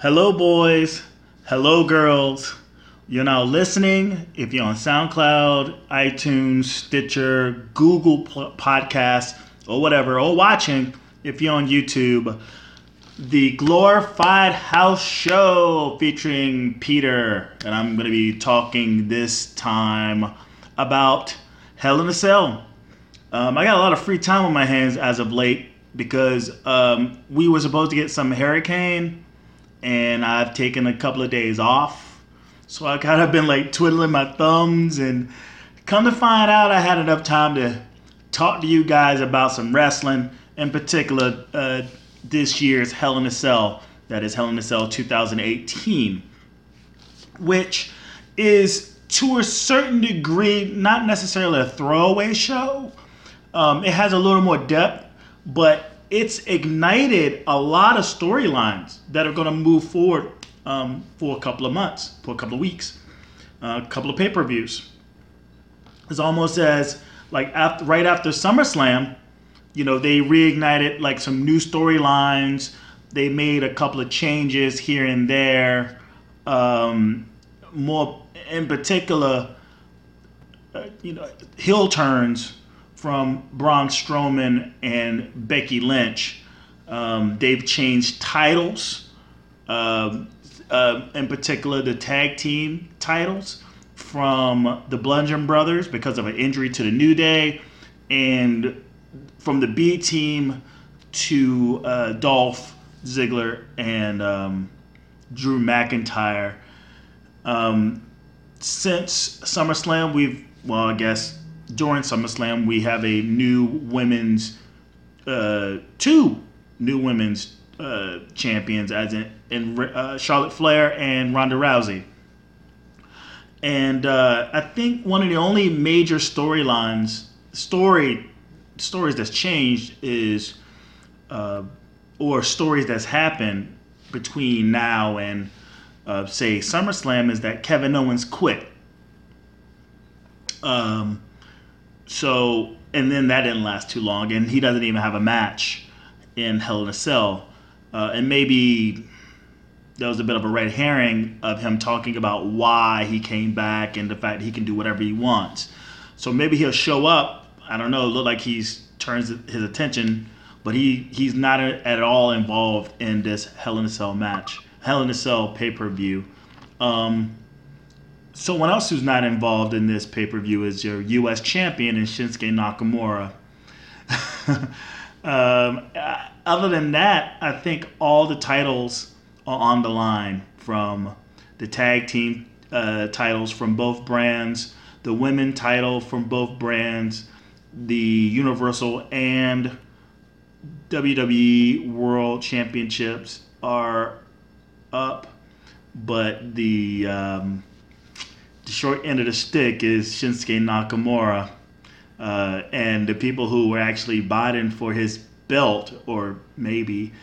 Hello, boys. Hello, girls. You're now listening. If you're on SoundCloud, iTunes, Stitcher, Google Podcasts, or whatever, or watching, if you're on YouTube, the Glorified House Show featuring Peter. And I'm going to be talking this time about Hell in a Cell. Um, I got a lot of free time on my hands as of late because um, we were supposed to get some hurricane and I've taken a couple of days off. So I kind of been like twiddling my thumbs and come to find out I had enough time to talk to you guys about some wrestling, in particular uh, this year's Hell in a Cell, that is Hell in a Cell 2018, which is to a certain degree not necessarily a throwaway show. Um, it has a little more depth, but it's ignited a lot of storylines that are going to move forward um, for a couple of months, for a couple of weeks, uh, a couple of pay per views. It's almost as like after, right after SummerSlam, you know, they reignited like some new storylines. They made a couple of changes here and there. Um, more in particular, uh, you know, heel turns from Braun Strowman and Becky Lynch. Um, they've changed titles, uh, uh, in particular the tag team titles from the Bludgeon Brothers because of an injury to the New Day, and from the B team to uh, Dolph Ziggler and um, Drew McIntyre. Um, since SummerSlam, we've well, I guess during SummerSlam we have a new women's, uh, two new women's uh, champions, as in, in uh, Charlotte Flair and Ronda Rousey. And uh, I think one of the only major storylines, story stories that's changed is, uh, or stories that's happened between now and uh, say SummerSlam is that Kevin Owens quit. Um, so and then that didn't last too long, and he doesn't even have a match in Hell in a Cell, uh, and maybe there was a bit of a red herring of him talking about why he came back and the fact he can do whatever he wants. So maybe he'll show up. I don't know. Look like he's turns his attention, but he he's not at all involved in this Hell in a Cell match. Hell in a Cell pay per view. Um, someone else who's not involved in this pay per view is your U.S. champion in Shinsuke Nakamura. um, other than that, I think all the titles are on the line from the tag team uh, titles from both brands, the women title from both brands, the Universal and WWE World Championships are up, but the um, the short end of the stick is Shinsuke Nakamura, uh, and the people who were actually biting for his belt, or maybe,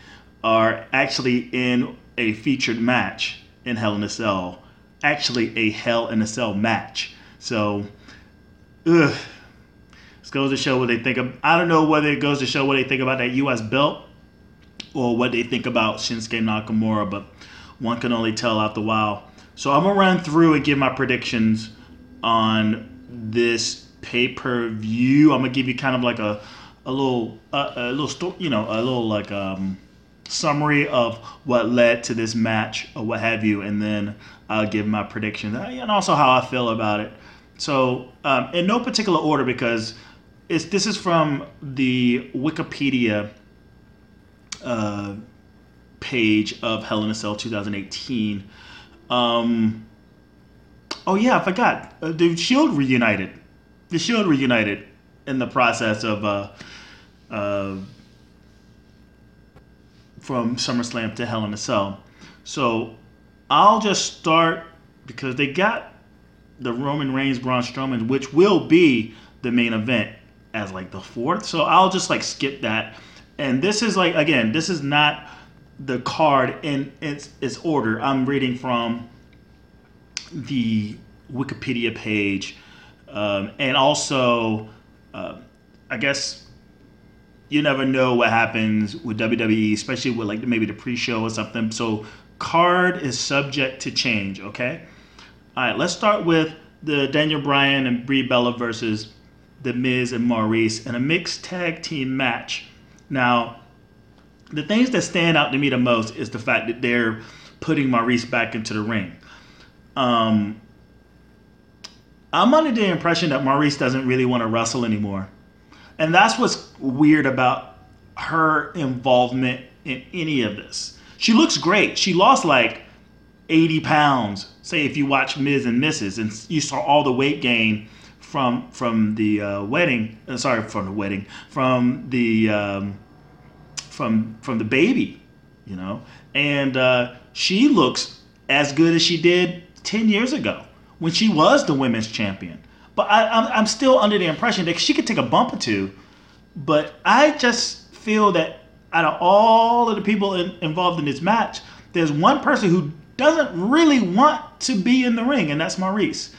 are actually in a featured match in Hell in a Cell. Actually, a Hell in a Cell match. So, ugh. This goes to show what they think of. I don't know whether it goes to show what they think about that U.S. belt or what they think about Shinsuke Nakamura, but one can only tell after a while. So I'm gonna run through and give my predictions on this pay per view. I'm gonna give you kind of like a a little a, little you know, a little like um summary of what led to this match or what have you, and then I'll give my predictions and also how I feel about it. So um, in no particular order because it's this is from the Wikipedia uh, page of Hell in a Cell 2018. Um, oh yeah, I forgot. Uh, the Shield reunited. The Shield reunited in the process of uh, uh, from SummerSlam to Hell in a Cell. So I'll just start because they got the Roman Reigns Braun Strowman, which will be the main event as like the fourth. So I'll just like skip that. And this is like again, this is not the card in its, its order. I'm reading from the Wikipedia page, um, and also, uh, I guess you never know what happens with WWE, especially with like maybe the pre-show or something. So card is subject to change. Okay. All right. Let's start with the Daniel Bryan and Brie Bella versus the Miz and Maryse in a mixed tag team match. Now, the things that stand out to me the most is the fact that they're putting Maryse back into the ring. Um, I'm under the impression that Maryse doesn't really want to wrestle anymore. And that's what's weird about her involvement in any of this. She looks great. She lost like 80 pounds. Say if you watch Miz and Mrs. and you saw all the weight gain from from the uh, wedding. Uh, sorry, from the wedding. From the um, from from the baby, you know. And uh, she looks as good as she did 10 years ago when she was the women's champion. But I, I'm, I'm still under the impression that she could take a bump or two. But I just feel that out of all of the people in, involved in this match, there's one person who doesn't really want to be in the ring, and that's Maryse.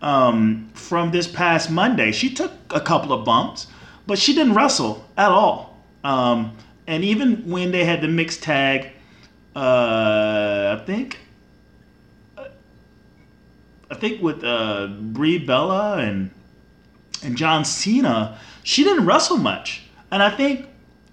Um, from this past Monday, she took a couple of bumps, but she didn't wrestle at all. Um, and even when they had the mixed tag, uh, I think I think with uh, Brie Bella and and John Cena, she didn't wrestle much. And I think,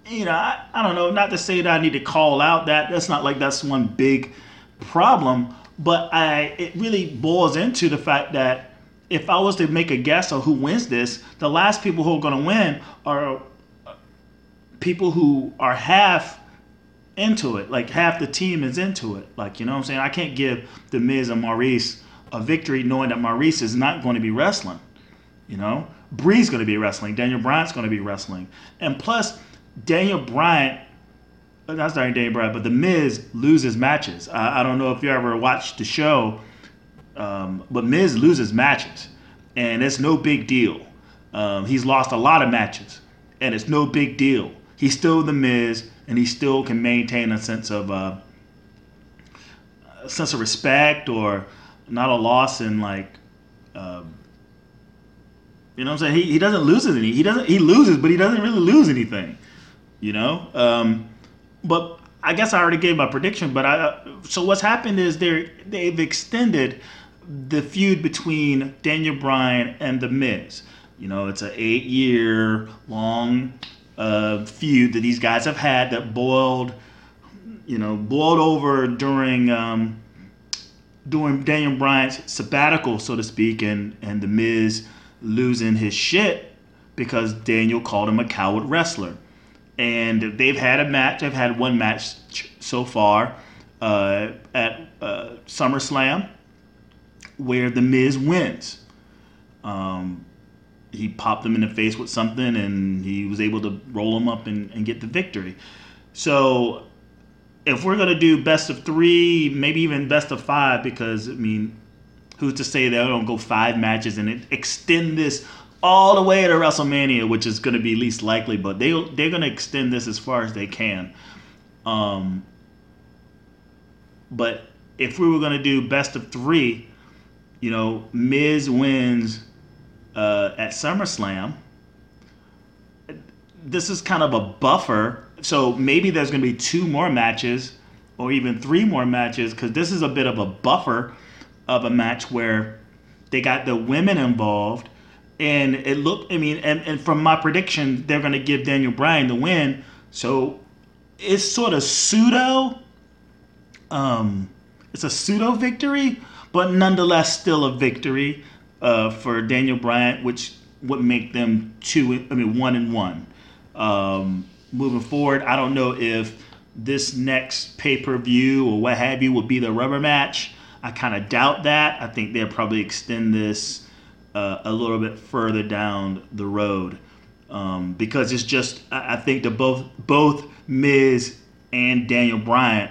you know, I, I don't know, not to say that I need to call out that. That's not like that's one big problem. But I it really boils into the fact that if I was to make a guess on who wins this, the last people who are going to win are uh, people who are half into it. Like half the team is into it. Like, you know what I'm saying? I can't give The Miz and Maryse a victory knowing that Maryse is not going to be wrestling. You know, Brie's going to be wrestling. Daniel Bryan's going to be wrestling. And plus, Daniel Bryan, that's not Daniel Bryan, but The Miz loses matches. I, I don't know if you ever watched the show, um, but Miz loses matches. And it's no big deal. Um, he's lost a lot of matches, and it's no big deal. He's still The Miz, and he still can maintain a sense of uh, a sense of respect or not a loss in like um, you know what I'm saying? He, he doesn't lose any. He doesn't he loses, but he doesn't really lose anything. You know? Um, but I guess I already gave my prediction, but I uh, so what's happened is they they've extended the feud between Daniel Bryan and The Miz. You know, it's an eight year long uh, feud that these guys have had that boiled, you know, boiled over during um, during Daniel Bryan's sabbatical, so to speak, and and the Miz losing his shit because Daniel called him a coward wrestler. And they've had a match. They've had one match so far uh, at uh, SummerSlam where the Miz wins. Um, he popped him in the face with something, and he was able to roll him up and, and get the victory. So if we're gonna do best of three, maybe even best of five, because I mean, who's to say they don't go five matches and extend this all the way to WrestleMania, which is gonna be least likely, but they they're gonna extend this as far as they can. Um, but if we were gonna do best of three, you know, Miz wins uh, at SummerSlam. This is kind of a buffer. So maybe there's going to be two more matches or even three more matches because this is a bit of a buffer of a match where they got the women involved. And it looked i mean and, and from my prediction they're going to give daniel bryan the win. So it's sort of pseudo um it's a pseudo victory but nonetheless still a victory uh, for daniel bryan which would make them two i mean one and one um, moving forward. I don't know if this next pay per view or what have you will be the rubber match. I kind of doubt that. I think they'll probably extend this uh, a little bit further down the road um, because it's just I think the both both Miz and Daniel Bryan.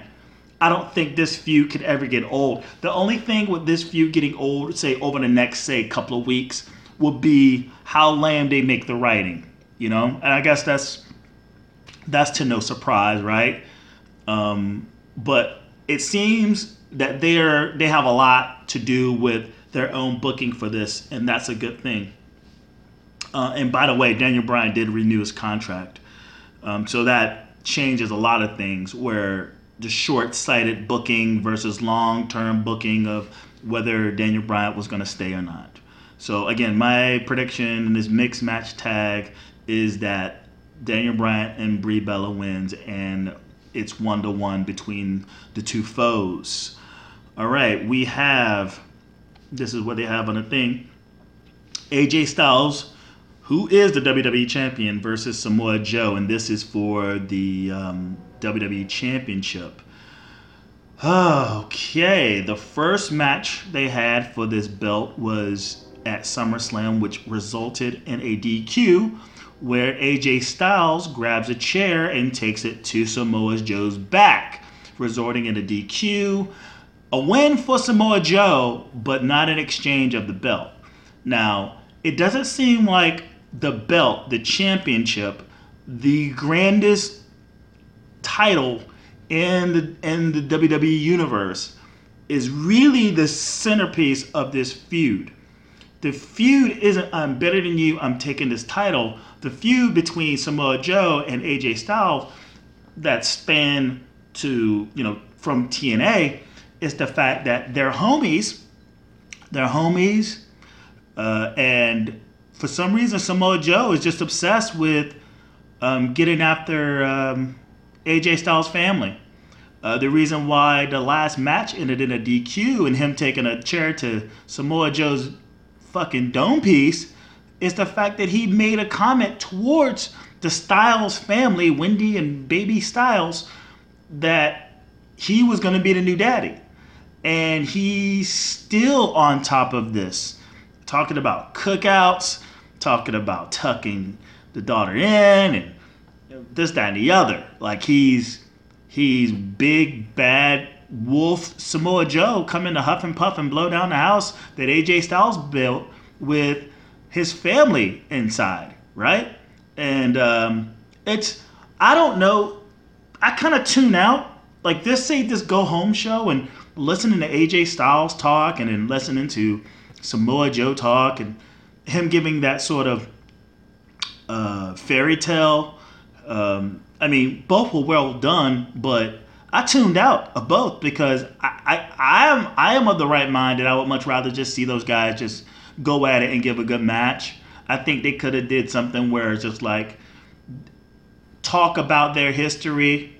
I don't think this feud could ever get old. The only thing with this feud getting old, say over the next say couple of weeks, will be how lame they make the writing. You know, and I guess that's that's to no surprise, right? Um, but it seems that they're they have a lot to do with their own booking for this, and that's a good thing. Uh, and by the way, Daniel Bryan did renew his contract, um, so that changes a lot of things. Where the short-sighted booking versus long-term booking of whether Daniel Bryan was going to stay or not. So again, my prediction in this mixed match tag is that Daniel Bryan and Brie Bella wins, and it's one to one between the two foes. All right, we have this is what they have on the thing. AJ Styles, who is the WWE champion, versus Samoa Joe, and this is for the um, WWE Championship. Okay, the first match they had for this belt was at SummerSlam, which resulted in a DQ where AJ Styles grabs a chair and takes it to Samoa Joe's back, resulting in a DQ. A win for Samoa Joe, but not an exchange of the belt. Now, it doesn't seem like the belt, the championship, the grandest title in the in the WWE universe is really the centerpiece of this feud. The feud isn't I'm better than you, I'm taking this title. The feud between Samoa Joe and AJ Styles that span to, you know, from TNA is the fact that they're homies. They're homies. Uh, and for some reason, Samoa Joe is just obsessed with um, getting after um, AJ Styles' family. Uh, the reason why the last match ended in a DQ and him taking a chair to Samoa Joe's fucking dome piece is the fact that he made a comment towards the Styles family, Wendy and baby Styles, that he was going to be the new daddy. And he's still on top of this, talking about cookouts, talking about tucking the daughter in, and this, that, and the other. Like he's he's big bad wolf Samoa Joe coming to huff and puff and blow down the house that AJ Styles built with his family inside, right? And um, it's I don't know. I kind of tune out. Like this, say this go home show and listening to AJ Styles talk and then listening to Samoa Joe talk and him giving that sort of uh, fairy tale. Um, I mean, both were well done, but I tuned out of both because I, I, I am I am of the right mind that I would much rather just see those guys just go at it and give a good match. I think they could have did something where it's just like talk about their history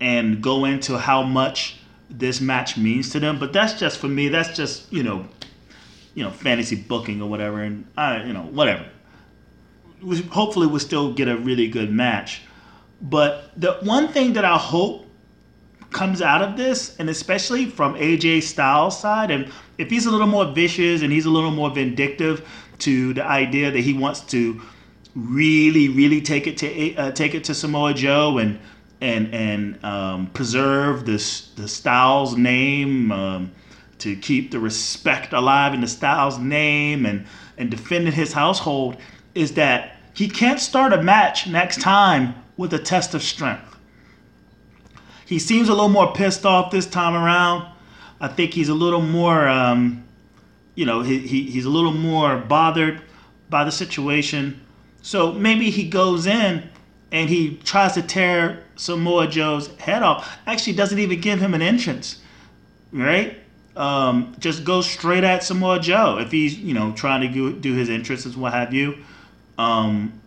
and go into how much this match means to them. But that's just for me. That's just you know, you know, fantasy booking or whatever, and I you know whatever. Hopefully, we'll still get a really good match. But the one thing that I hope comes out of this, and especially from AJ Styles' side, and if he's a little more vicious and he's a little more vindictive to the idea that he wants to really, really take it to uh, take it to Samoa Joe and and and um, preserve this the Styles name um, to keep the respect alive in the Styles name and and defending his household is that he can't start a match next time with a test of strength. He seems a little more pissed off this time around. I think he's a little more, um, you know, he, he, he's a little more bothered by the situation. So maybe he goes in and he tries to tear Samoa Joe's head off. Actually, doesn't even give him an entrance, right? Um, just goes straight at Samoa Joe if he's, you know, trying to do, his entrances, what have you. Um,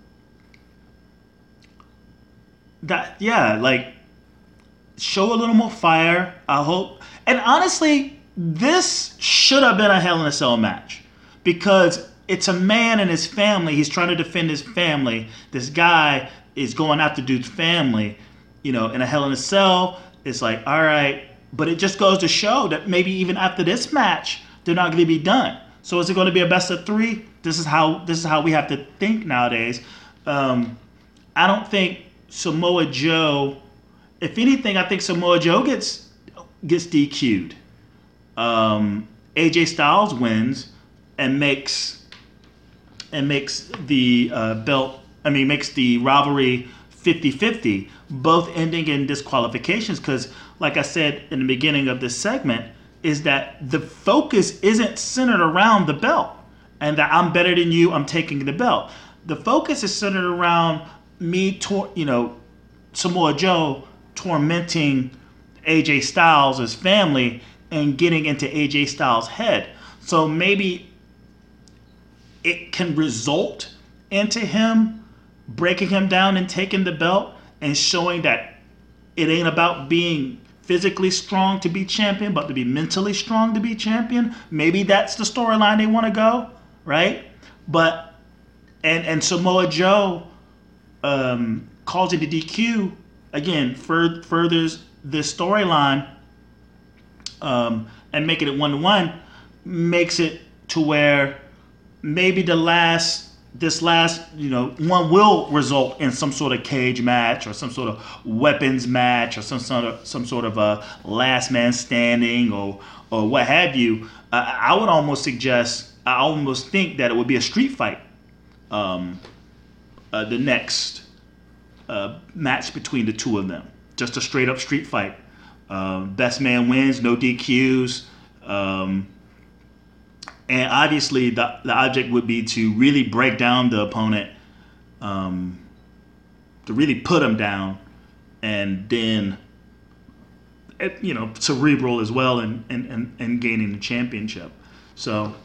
that yeah, like show a little more fire. I hope. And honestly, this should have been a Hell in a Cell match because it's a man and his family. He's trying to defend his family. This guy is going after dude's family. You know, in a Hell in a Cell, it's like, all right. But it just goes to show that maybe even after this match, they're not going to be done. So is it going to be a best of three? This is how this is how we have to think nowadays. Um, I don't think Samoa Joe if anything, I think Samoa Joe gets gets DQ'd. Um, AJ Styles wins and makes and makes the uh, belt. I mean, makes the rivalry 50-50, both ending in disqualifications. Because, like I said in the beginning of this segment, is that the focus isn't centered around the belt, and that I'm better than you. I'm taking the belt. The focus is centered around me, tor- you know, Samoa Joe tormenting AJ Styles' his family and getting into AJ Styles' head. So maybe it can result into him breaking him down and taking the belt and showing that it ain't about being physically strong to be champion, but to be mentally strong to be champion. Maybe that's the storyline they want to go, right? But and and Samoa Joe um, calls it a DQ again. Fur, furthers this storyline um, and making it one to one makes it to where maybe the last this last, you know, one will result in some sort of cage match or some sort of weapons match or some sort of some sort of a last man standing or or what have you. Uh, I would almost suggest, I almost think that it would be a street fight. Um, uh, the next uh, match between the two of them, just a straight up street fight. Um, best man wins, no DQs. Um, and obviously the, the object would be to really break down the opponent um, to really put them down and then eh, you know cerebral as well and and, and, and gaining the championship so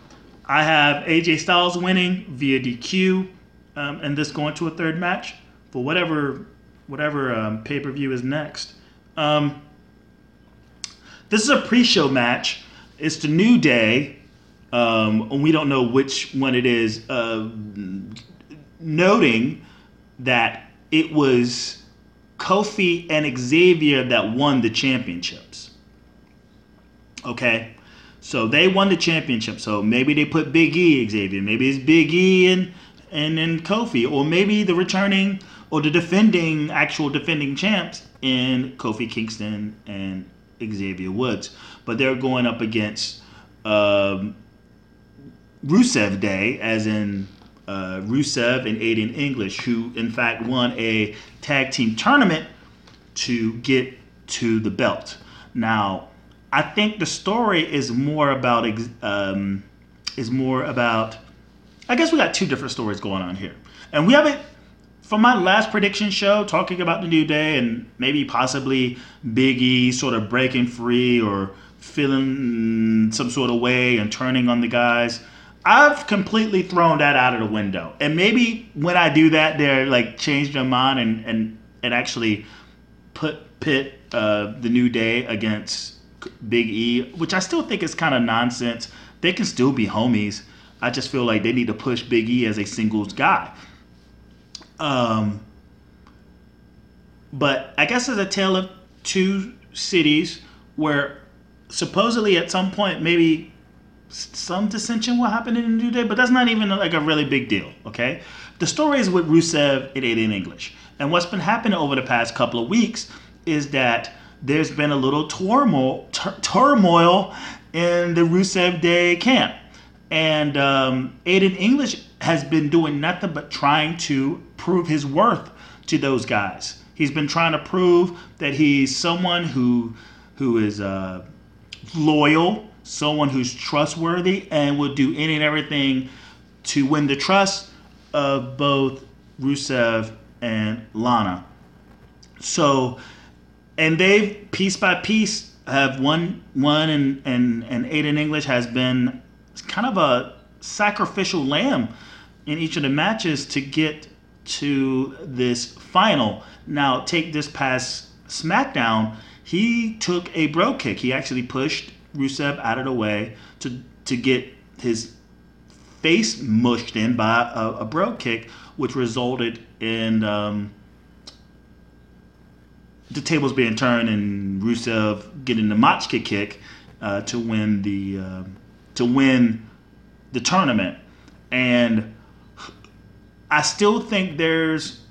i have aj styles winning via dq um, and this going to a third match for whatever whatever um, pay-per-view is next. Um, this is a pre-show match. It's the new day um, and we don't know which one it is, uh, noting that it was Kofi and Xavier that won the championships. Okay, so they won the championship. So maybe they put Big E Xavier. Maybe it's Big E and and then Kofi, or maybe the returning or the defending actual defending champs in Kofi Kingston and Xavier Woods. But they're going up against um, Rusev Day, as in uh, Rusev and Aiden English, who in fact won a tag team tournament to get to the belt. Now, I think the story is more about um, is more about. I guess we got two different stories going on here, and we haven't. From my last prediction show, talking about the New Day and maybe possibly Big E sort of breaking free or feeling some sort of way and turning on the guys. I've completely thrown that out of the window. And maybe when I do that, they're like change their mind and and and actually put pit uh, the new day against Big E, which I still think is kind of nonsense. They can still be homies. I just feel like they need to push Big E as a singles guy. Um, but I guess it's a tale of two cities where supposedly at some point maybe some dissension will happen in the New Day, but that's not even like a really big deal, okay? The story is with Rusev and Aiden English. And what's been happening over the past couple of weeks is that there's been a little turmoil, tur- turmoil in the Rusev Day camp. And um, Aiden English has been doing nothing but trying to prove his worth to those guys. He's been trying to prove that he's someone who who is uh, loyal, someone who's trustworthy and will do any and everything to win the trust of both Rusev and Lana. So, and they've piece by piece have won, one, and and and Aiden English has been kind of a sacrificial lamb in each of the matches to get to this final. Now, take this past SmackDown, he took a bro kick. He actually pushed Rusev out of the way to to get his face mushed in by a, a bro kick, which resulted in um, the tables being turned and Rusev getting the Machka kick uh, to win the uh, to win the tournament. And I still think there's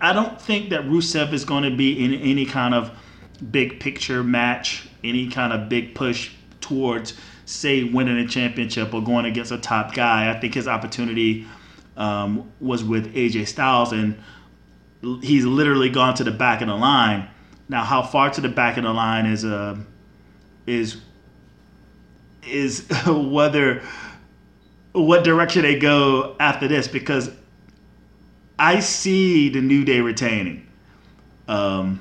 I don't think that Rusev is going to be in any kind of big picture match, any kind of big push towards, say, winning a championship or going against a top guy. I think his opportunity um, was with AJ Styles, and he's literally gone to the back of the line. Now, how far to the back of the line is uh, is is whether what direction they go after this because I see the New Day retaining. Um,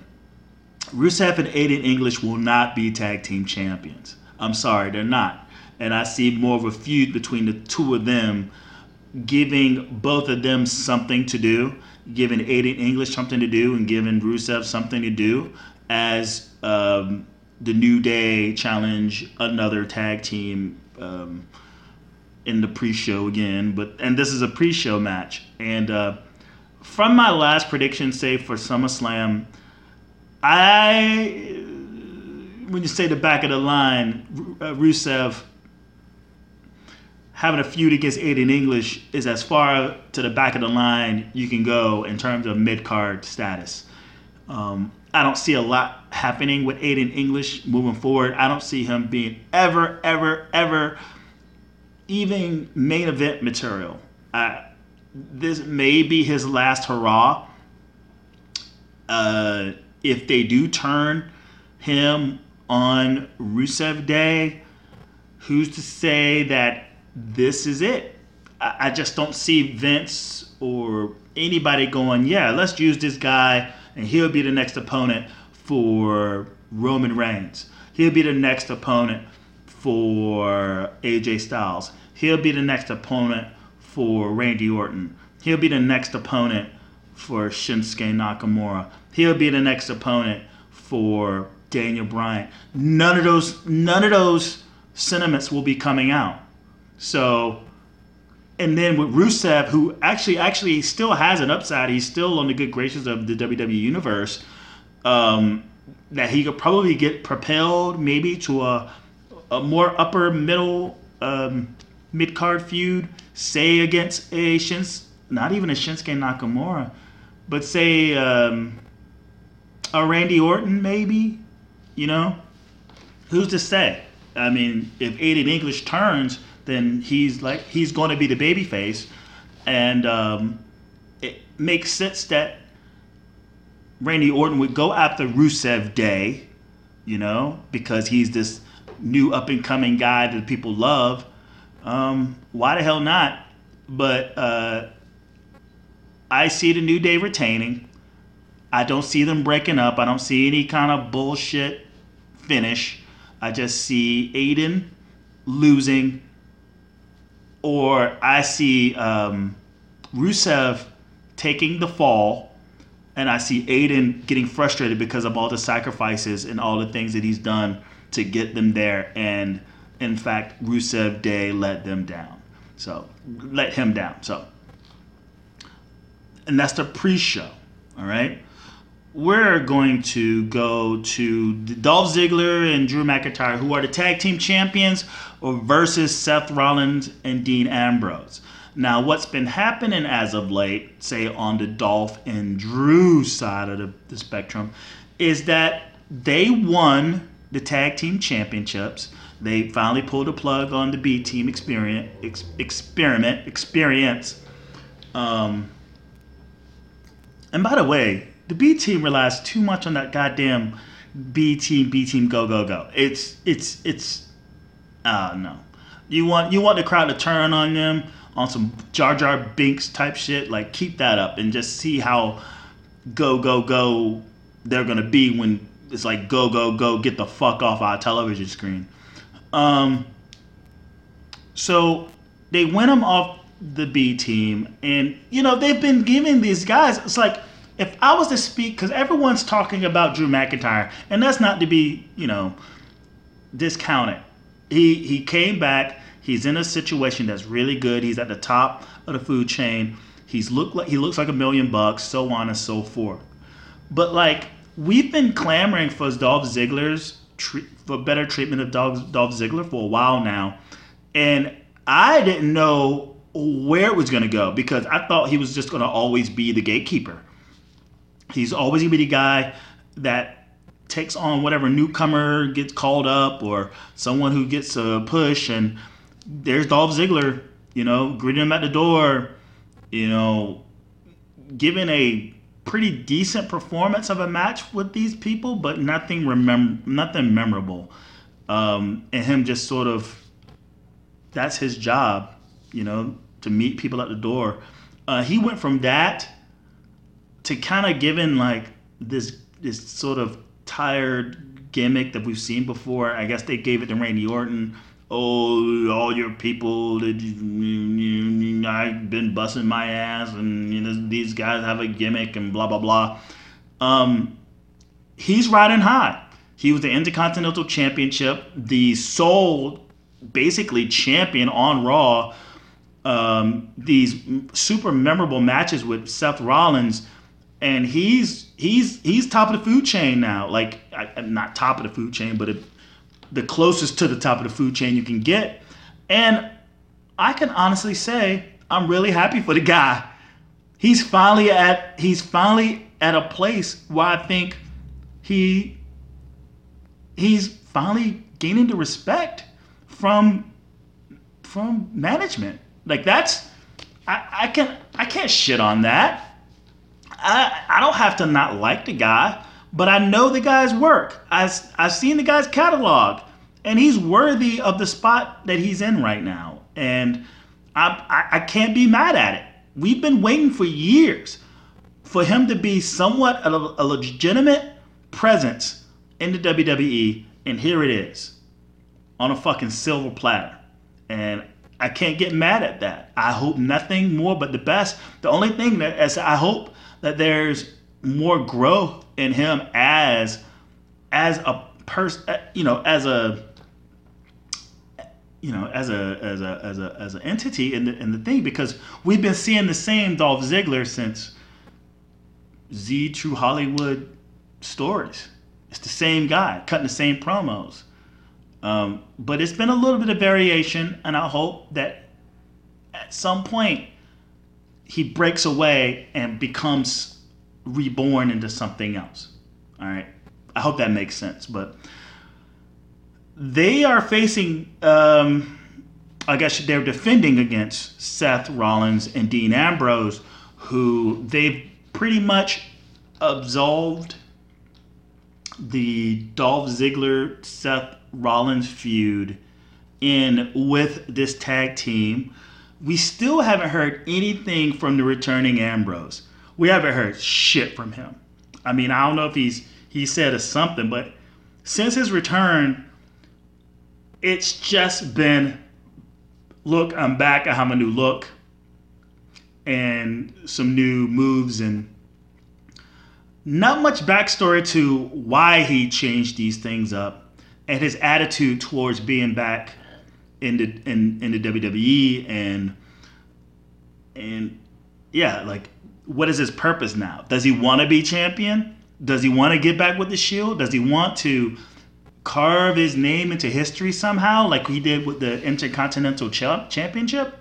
Rusev and Aiden English will not be tag team champions. I'm sorry, they're not. And I see more of a feud between the two of them, giving both of them something to do, giving Aiden English something to do, and giving Rusev something to do as um, the New Day challenge another tag team um, in the pre-show again. But and this is a pre-show match. And uh, from my last prediction, say for SummerSlam, I when you say the back of the line, uh, Rusev having a feud against Aiden English is as far to the back of the line you can go in terms of mid card status. Um, I don't see a lot happening with Aiden English moving forward. I don't see him being ever, ever, ever even main event material. Uh, this may be his last hurrah. Uh, if they do turn him on Rusev Day, who's to say that this is it? I, I just don't see Vince or anybody going, yeah, let's use this guy and he'll be the next opponent for Roman Reigns. He'll be the next opponent for AJ Styles. He'll be the next opponent for Randy Orton. He'll be the next opponent for Shinsuke Nakamura. He'll be the next opponent for Daniel Bryan. None of those none of those sentiments will be coming out. So and then with Rusev, who actually actually still has an upside, he's still on the good graces of the WWE universe. Um, that he could probably get propelled maybe to a a more upper middle um, mid card feud, say against a Shins, not even a Shinsuke Nakamura, but say um, a Randy Orton maybe, you know, who's to say? I mean, if Aiden English turns then he's like he's going to be the baby face, and um, it makes sense that Randy Orton would go after Rusev Day, you know, because he's this new up and coming guy that people love. Um, why the hell not? But uh, I see the New Day retaining. I don't see them breaking up. I don't see any kind of bullshit finish. I just see Aiden losing or I see um, Rusev taking the fall, and I see Aiden getting frustrated because of all the sacrifices and all the things that he's done to get them there. And in fact, Rusev Day let them down. So let him down. So, and that's the pre-show. All right we're going to go to Dolph Ziggler and Drew McIntyre, who are the tag team champions, versus Seth Rollins and Dean Ambrose. Now, what's been happening as of late, say on the Dolph and Drew side of the, the spectrum, is that they won the tag team championships. They finally pulled a plug on the B team experiment. Ex, experiment experience. Um, and by the way, the B team relies too much on that goddamn B team, B team, go go go. It's it's it's uh no. You want you want the crowd to turn on them on some Jar Jar Binks type shit. Like keep that up and just see how go go go they're gonna be when it's like go go go get the fuck off our television screen. Um. So they win them off the B team, and you know they've been giving these guys. It's like if I was to speak, because everyone's talking about Drew McIntyre, and that's not to be, you know, discounted. He he came back. He's in a situation that's really good. He's at the top of the food chain. He's look like he looks like a million bucks, so on and so forth. But like we've been clamoring for Dolph Ziggler's for better treatment of Dolph, Dolph Ziggler for a while now, and I didn't know where it was going to go because I thought he was just going to always be the gatekeeper. He's always gonna be the guy that takes on whatever newcomer gets called up or someone who gets a push. And there's Dolph Ziggler, you know, greeting him at the door, you know, giving a pretty decent performance of a match with these people, but nothing remem- nothing memorable. Um, and him just sort of that's his job, you know, to meet people at the door. Uh, he went from that to kind of giving like this this sort of tired gimmick that we've seen before. I guess they gave it to Randy Orton. Oh, all your people I've been busting my ass, and you know, these guys have a gimmick and blah blah blah. Um, he's riding high. He was the Intercontinental Championship, the sole, basically champion on Raw. Um, these super memorable matches with Seth Rollins, and he's he's he's top of the food chain now. Like not top of the food chain, but it, the closest to the top of the food chain you can get. And I can honestly say I'm really happy for the guy. He's finally at he's finally at a place where I think he he's finally gaining the respect from from management. Like that's I, I can I can't shit on that. I I don't have to not like the guy but I know the guy's work. I, I've seen the guy's catalog, and he's worthy of the spot that he's in right now. And I, I, I can't be mad at it. We've been waiting for years for him to be somewhat a, a legitimate presence in the WWE, and here it is on a fucking silver platter. And I can't get mad at that. I hope nothing more but the best. The only thing that is I hope that there's more growth in him as as a person, uh, you know, as a you know, as a as a as a as an entity in the in the thing because we've been seeing the same Dolph Ziggler since Z True Hollywood stories. It's the same guy cutting the same promos. Um, but it's been a little bit of variation, and I hope that at some point he breaks away and becomes reborn into something else. All right. I hope that makes sense. But they are facing, um, I guess they're defending against Seth Rollins and Dean Ambrose, who they've pretty much absolved the Dolph Ziggler Seth Rollins feud in with this tag team. We still haven't heard anything from the returning Ambrose we haven't heard shit from him. I mean, I don't know if he's he said something, but since his return, it's just been look, I'm back. I have a new look and some new moves and not much backstory to why he changed these things up and his attitude towards being back in the in, in the WWE and and yeah, like what is his purpose now? Does he want to be champion? Does he want to get back with the Shield? Does he want to carve his name into history somehow, like he did with the Intercontinental Championship?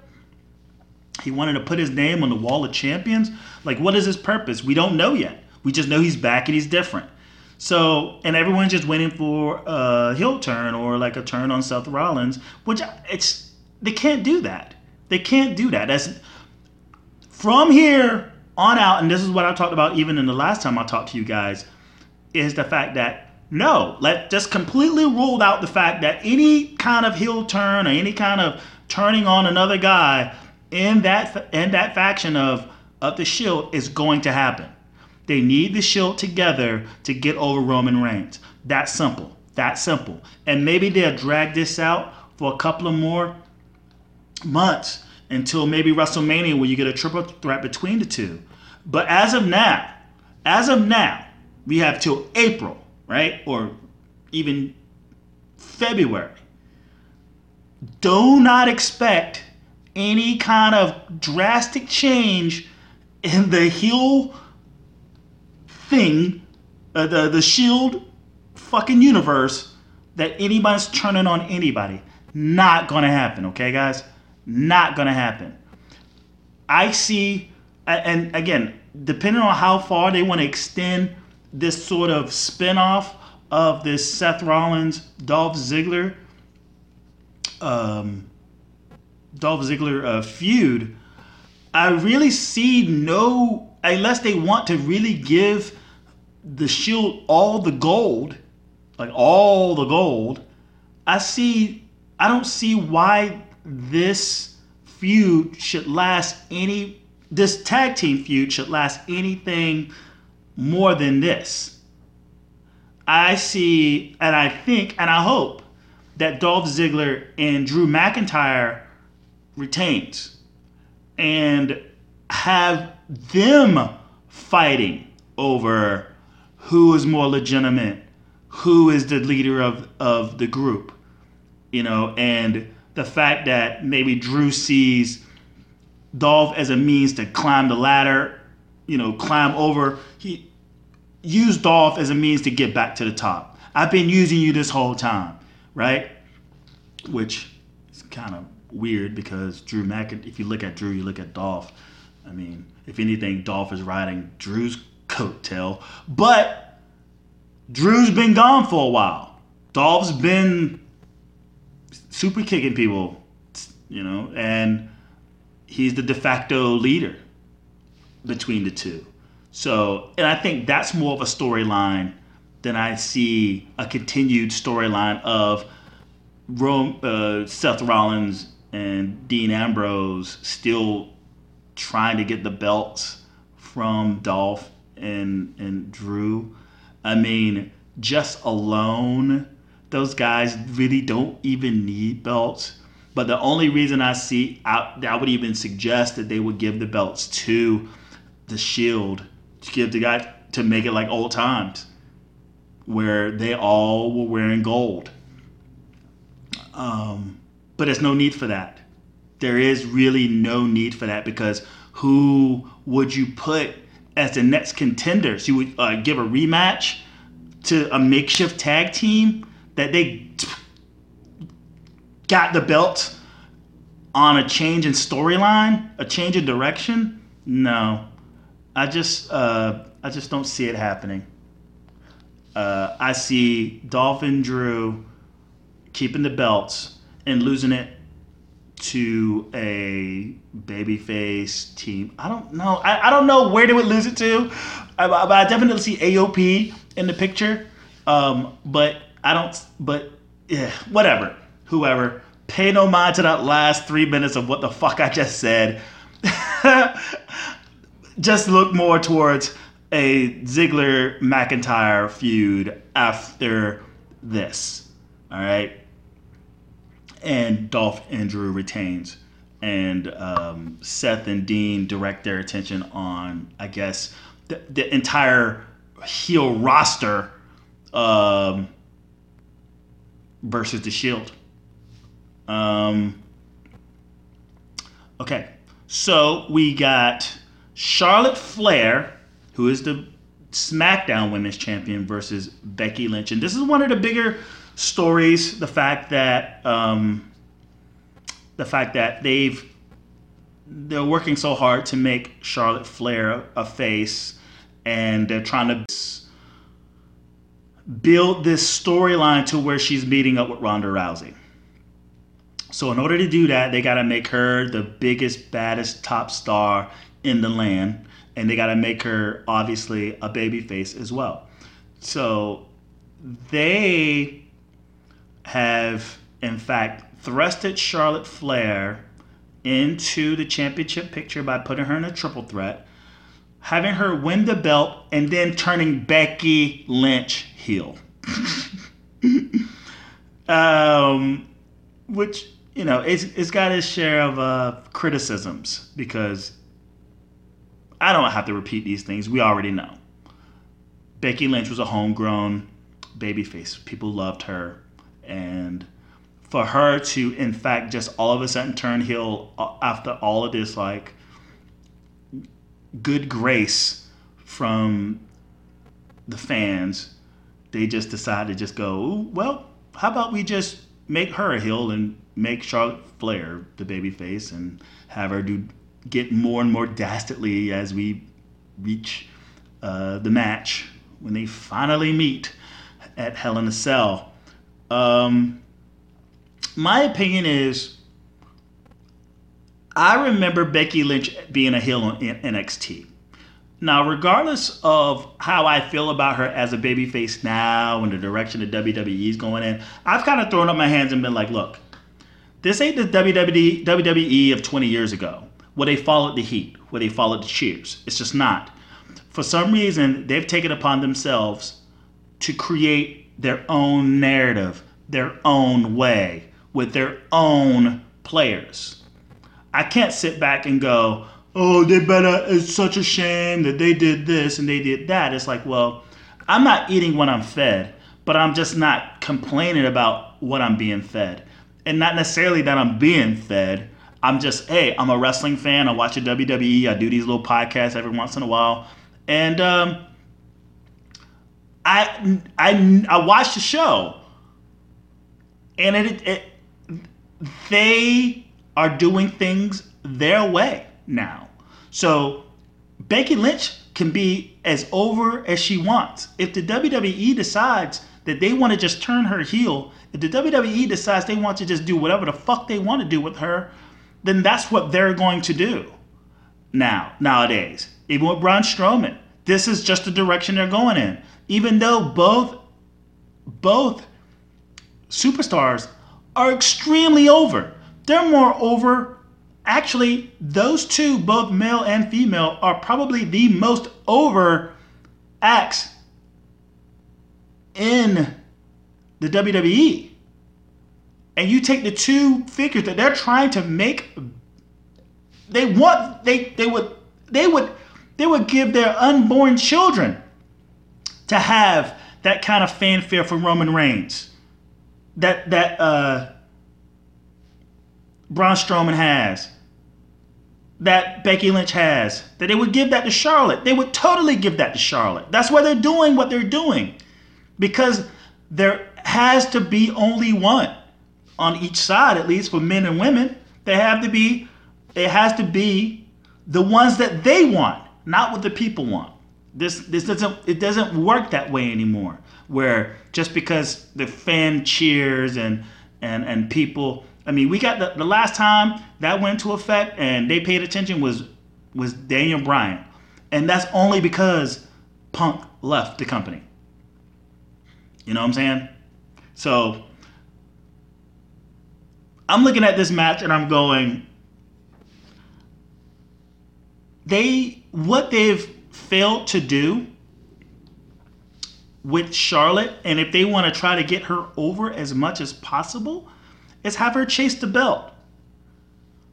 He wanted to put his name on the wall of champions. Like, what is his purpose? We don't know yet. We just know he's back and he's different. So, and everyone's just waiting for a heel turn or like a turn on Seth Rollins, which it's they can't do that. They can't do that. That's from here on out, and this is what I talked about even in the last time I talked to you guys, is the fact that no, let just completely ruled out the fact that any kind of heel turn or any kind of turning on another guy in that in that faction of of the Shield is going to happen. They need the Shield together to get over Roman Reigns. That simple. That simple. And maybe they'll drag this out for a couple of more months until maybe WrestleMania where you get a triple threat between the two. But as of now, as of now, we have till April, right? Or even February. Do not expect any kind of drastic change in the heel thing, uh, the, the shield fucking universe that anybody's turning on anybody. Not gonna happen, okay, guys? Not gonna happen. I see, and again, depending on how far they want to extend this sort of spinoff of this Seth Rollins, Dolph Ziggler, um, Dolph Ziggler uh, feud, I really see no, unless they want to really give the Shield all the gold, like all the gold, I see, I don't see why this feud should last any this tag team feud should last anything more than this. I see, and I think, and I hope that Dolph Ziggler and Drew McIntyre retains and have them fighting over who is more legitimate, who is the leader of, of the group, you know, and the fact that maybe Drew sees Dolph as a means to climb the ladder, you know, climb over. He used Dolph as a means to get back to the top. I've been using you this whole time, right? Which is kind of weird because Drew McIntyre, if you look at Drew, you look at Dolph. I mean, if anything, Dolph is riding Drew's coattail. But Drew's been gone for a while. Dolph's been super kicking people, you know, and he's the de facto leader between the two. So, and I think that's more of a storyline than I see a continued storyline of Rome, uh, Seth Rollins and Dean Ambrose still trying to get the belts from Dolph and and Drew. I mean, just alone, those guys really don't even need belts. But the only reason I see, I, I would even suggest that they would give the belts to the Shield to give the guy to make it like old times, where they all were wearing gold. Um, but there's no need for that. There is really no need for that because who would you put as the next contenders? You would uh, give a rematch to a makeshift tag team that they got the belt on a change in storyline, a change in direction. No, I just uh, I just don't see it happening. Uh, I see Dolph and Drew keeping the belts and losing it to a babyface team. I don't know. I, I don't know where they would lose it to, I, but I definitely see AOP in the picture. Um, but I don't. But yeah, whatever. Whoever. Pay no mind to that last three minutes of what the fuck I just said. just look more towards a Ziggler McIntyre feud after this. All right and Dolph and Drew retains. And um, Seth and Dean direct their attention on, I guess, the, the entire heel roster um, versus the Shield. Um, okay, so we got Charlotte Flair, who is the SmackDown Women's Champion, versus Becky Lynch. And this is one of the bigger stories, the fact that um, the fact that they've they're working so hard to make Charlotte Flair a face, and they're trying to build this storyline to where she's meeting up with Ronda Rousey. So in order to do that, they got to make her the biggest, baddest top star in the land, and they got to make her obviously a baby face as well. So they have, in fact, thrusted Charlotte Flair into the championship picture by putting her in a triple threat, having her win the belt, and then turning Becky Lynch heel. um, which, you know, it's, it's got its share of uh, criticisms because I don't have to repeat these things. We already know. Becky Lynch was a homegrown babyface. People loved her and for her to in fact just all of a sudden turn heel uh, after all of this like good grace from the fans they just decide to just go well how about we just make her a heel and make charlotte flair the baby face and have her do get more and more dastardly as we reach uh, the match when they finally meet at hell in a cell um, my opinion is, I remember Becky Lynch being a heel on NXT. Now, regardless of how I feel about her as a babyface now and the direction the WWE is going in, I've kind of thrown up my hands and been like, look, this ain't the WWE, WWE of 20 years ago, where they followed the heat, where they followed the cheers. It's just not. For some reason, they've taken upon themselves to create their own narrative, their own way, with their own players. I can't sit back and go, oh, they better, it's such a shame that they did this and they did that. It's like, well, I'm not eating what I'm fed, but I'm just not complaining about what I'm being fed. And not necessarily that I'm being fed. I'm just, hey, I'm a wrestling fan. I watch the WWE. I do these little podcasts every once in a while. And um, I, I, I watched the show. And it, it, they are doing things their way now. So Becky Lynch can be as over as she wants. If the WWE decides that they want to just turn her heel, if the WWE decides they want to just do whatever the fuck they want to do with her, then that's what they're going to do. Now, nowadays, even with Braun Strowman, this is just the direction they're going in. Even though both both superstars are extremely over. They're more over actually, those two, both male and female, are probably the most over acts in the WWE. And you take the two figures that they're trying to make, they want they they would they would they would give their unborn children to have that kind of fanfare for Roman Reigns. That that uh Braun Strowman has that Becky Lynch has, that they would give that to Charlotte. They would totally give that to Charlotte. That's why they're doing what they're doing. Because there has to be only one on each side, at least for men and women. They have to be, it has to be the ones that they want, not what the people want. This this doesn't it doesn't work that way anymore. Where just because the fan cheers and and and people I mean, we got the, the last time that went to effect and they paid attention was was Daniel Bryan. And that's only because Punk left the company. You know what I'm saying? So I'm looking at this match and I'm going they what they've failed to do with Charlotte and if they want to try to get her over as much as possible is have her chase the belt.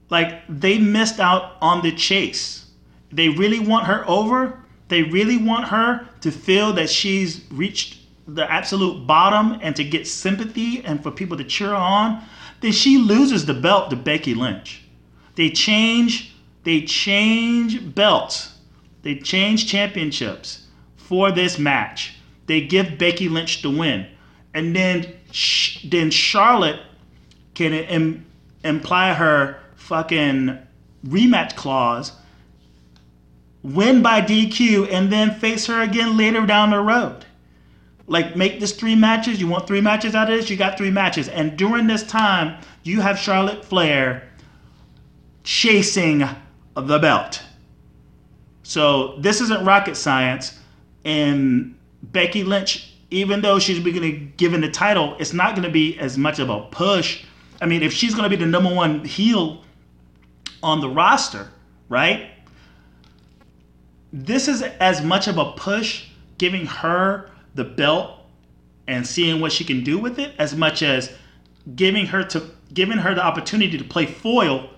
Like they missed out on the chase. They really want her over. They really want her to feel that she's reached the absolute bottom and to get sympathy and for people to cheer on. Then she loses the belt to Becky Lynch. They change they change belts. They change championships for this match. They give Becky Lynch the win. And then then Charlotte can Im- imply her fucking rematch clause, win by DQ, and then face her again later down the road. Like, make this three matches. You want three matches out of this? You got three matches. And during this time, you have Charlotte Flair chasing the belt. So, this isn't rocket science. And Becky Lynch, even though she's being given the title, it's not going to be as much of a push I mean, if she's going to be the number one heel on the roster, right? This is as much of a push giving her the belt and seeing what she can do with it as much as giving her to giving her the opportunity to play foil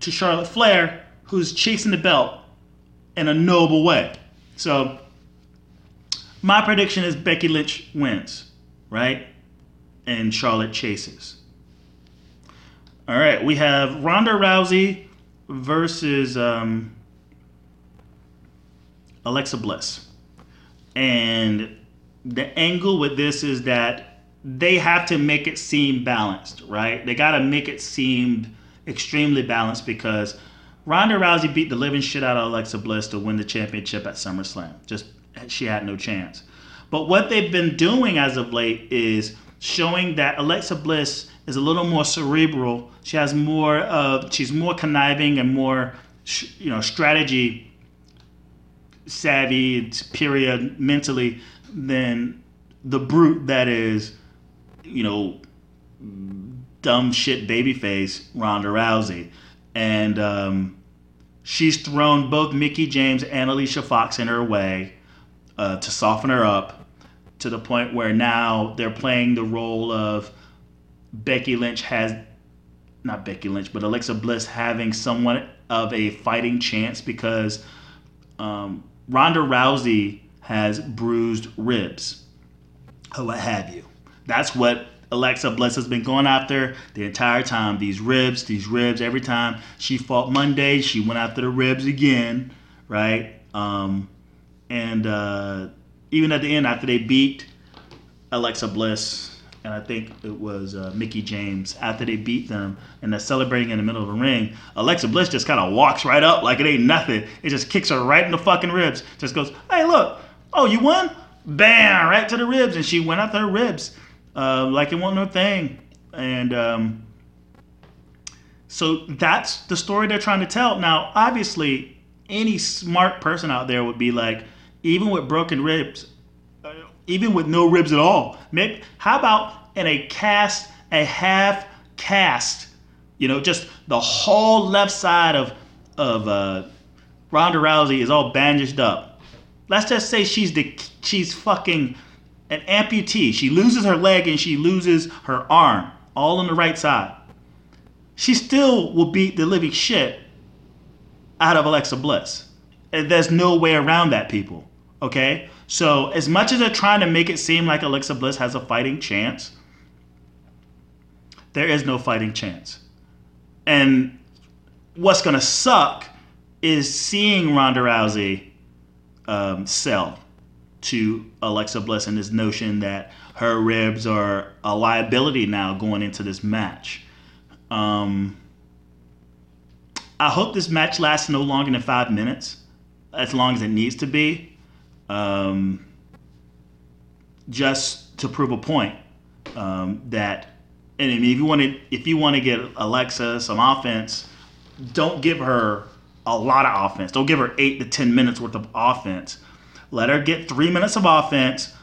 to Charlotte Flair, who's chasing the belt in a noble way. So my prediction is Becky Lynch wins, right? And Charlotte chases. All right, we have Ronda Rousey versus um, Alexa Bliss. And the angle with this is that they have to make it seem balanced, right? They got to make it seem extremely balanced because Ronda Rousey beat the living shit out of Alexa Bliss to win the championship at SummerSlam. Just she had no chance. But what they've been doing as of late is showing that Alexa Bliss is a little more cerebral. She has more of she's more conniving and more you know strategy savvy, superior mentally than the brute that is you know dumb shit babyface Ronda Rousey, and um, she's thrown both Mickie James and Alicia Fox in her way uh, to soften her up. to the point where now they're playing the role of Becky Lynch has not Becky Lynch, but Alexa Bliss having somewhat of a fighting chance because um, Ronda Rousey has bruised ribs, or what have you. That's what Alexa Bliss has been going after the entire time. These ribs, these ribs. Every time she fought Monday, she went after the ribs again, right? Um, and uh, even at the end, after they beat Alexa Bliss, and I think it was uh, Mickie James after they beat them and they're celebrating in the middle of the ring. Alexa Bliss just kind of walks right up like it ain't nothing. It just kicks her right in the fucking ribs. Just goes, hey, look, oh, you won? Bam, right to the ribs. And she went after her ribs uh, like it wasn't no thing. And um, so that's the story they're trying to tell. Now, obviously, any smart person out there would be like, even with broken ribs, even with no ribs at all. Maybe, how about in a cast, a half cast, you know, just the whole left side of of uh, Ronda Rousey is all bandaged up. Let's just say she's the she's fucking an amputee. She loses her leg and she loses her arm, all on the right side. She still will beat the living shit out of Alexa Bliss. There's no way around that, people. Okay? So, as much as they're trying to make it seem like Alexa Bliss has a fighting chance, there is no fighting chance. And what's going to suck is seeing Ronda Rousey um, sell to Alexa Bliss and this notion that her ribs are a liability now going into this match. Um, I hope this match lasts no longer than five minutes, as long as it needs to be um, just to prove a point um, that. And I mean, if you want to, if you want to get Alexa some offense, don't give her a lot of offense. Don't give her eight to ten minutes worth of offense. Let her get three minutes of offense,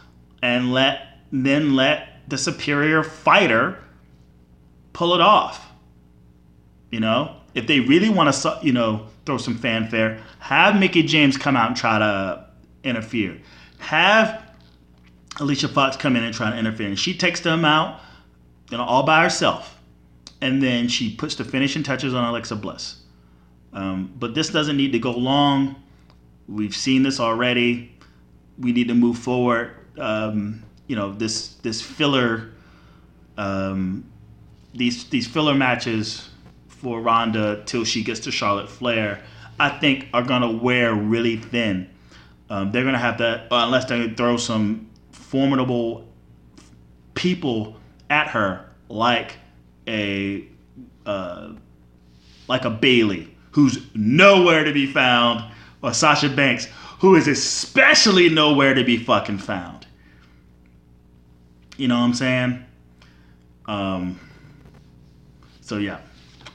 and let then let the superior fighter pull it off. You know, if they really want to, you know, throw some fanfare, have Mickie James come out and try to interfere. Have Alicia Fox come in and try to interfere. And she takes them out, you know, all by herself. And then she puts the finishing touches on Alexa Bliss. Um, but this doesn't need to go long. We've seen this already. We need to move forward. Um, you know, this this filler, um, these these filler matches for Ronda till she gets to Charlotte Flair, I think are gonna wear really thin. Um, they're to have to, uh, unless they throw some formidable people at her, like a uh, like a Bayley who's nowhere to be found, or Sasha Banks, who is especially nowhere to be fucking found. You know what I'm saying? Um, so yeah,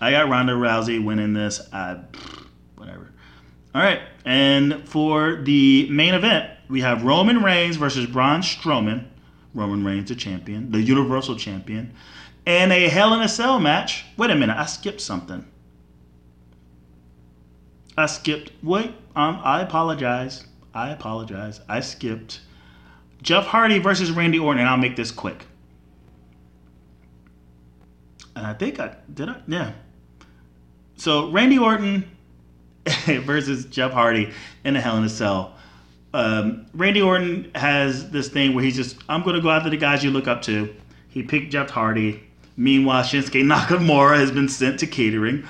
I got Ronda Rousey winning this. I, whatever. All right, and for the main event, we have Roman Reigns versus Braun Strowman. Roman Reigns, the champion, the Universal Champion, and a Hell in a Cell match. Wait a minute, I skipped something. I skipped. Wait, um, I apologize. I apologize. I skipped Jeff Hardy versus Randy Orton, and I'll make this quick. And I think I did. I yeah. So Randy Orton versus Jeff Hardy in a Hell in a Cell. Um, Randy Orton has this thing where he's just, I'm going to go after the guys you look up to. He picked Jeff Hardy. Meanwhile, Shinsuke Nakamura has been sent to catering.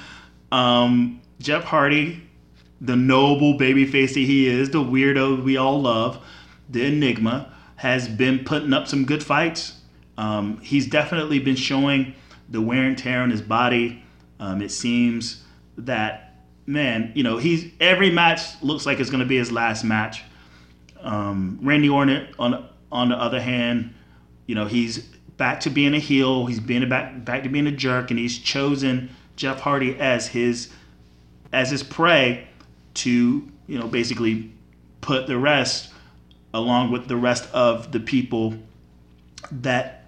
Um, Jeff Hardy, the noble babyface that he is, the weirdo we all love, the enigma, has been putting up some good fights. Um, he's definitely been showing the wear and tear on his body. Um, it seems that man, you know, he's every match looks like it's going to be his last match. Um, Randy Orton, on on the other hand, you know, he's back to being a heel. He's being back back to being a jerk, and he's chosen Jeff Hardy as his as his prey to you know basically put the rest along with the rest of the people that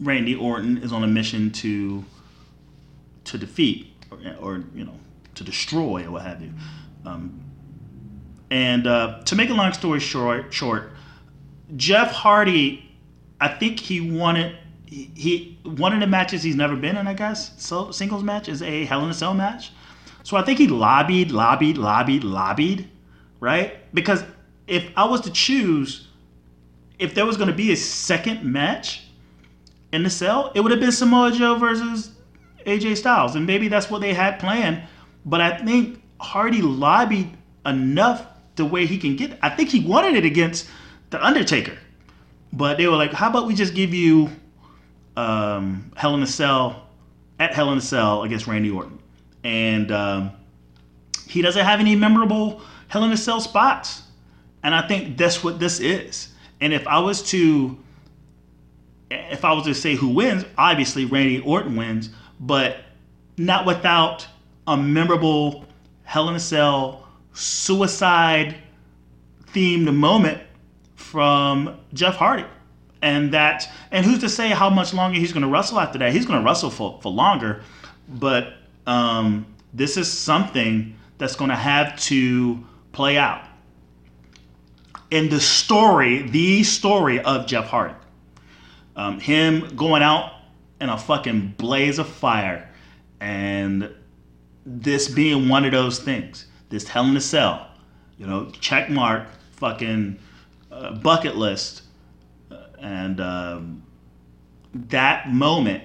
Randy Orton is on a mission to to defeat or, or you know to destroy or what have you. Um, and uh, to make a long story short, short, Jeff Hardy, I think he wanted he, he one of the matches he's never been in, I guess. So singles match is a Hell in a Cell match. So I think he lobbied, lobbied, lobbied, lobbied, right? Because if I was to choose, if there was going to be a second match in the cell, it would have been Samoa Joe versus AJ Styles, and maybe that's what they had planned. But I think Hardy lobbied enough the way he can get. I think he wanted it against the Undertaker, but they were like, "How about we just give you um, Hell in a Cell at Hell in a Cell against Randy Orton?" And um, he doesn't have any memorable Hell in a Cell spots, and I think that's what this is. And if I was to if I was to say who wins, obviously Randy Orton wins, but not without a memorable Hell in a Cell suicide themed moment from Jeff Hardy. And that and who's to say how much longer he's gonna wrestle after that? He's gonna wrestle for, for longer, but um, this is something that's gonna have to play out. In the story, the story of Jeff Hardy. Um, him going out in a fucking blaze of fire and this being one of those things. This Hell in a Cell, you know, check mark, fucking uh, bucket list, and um, that moment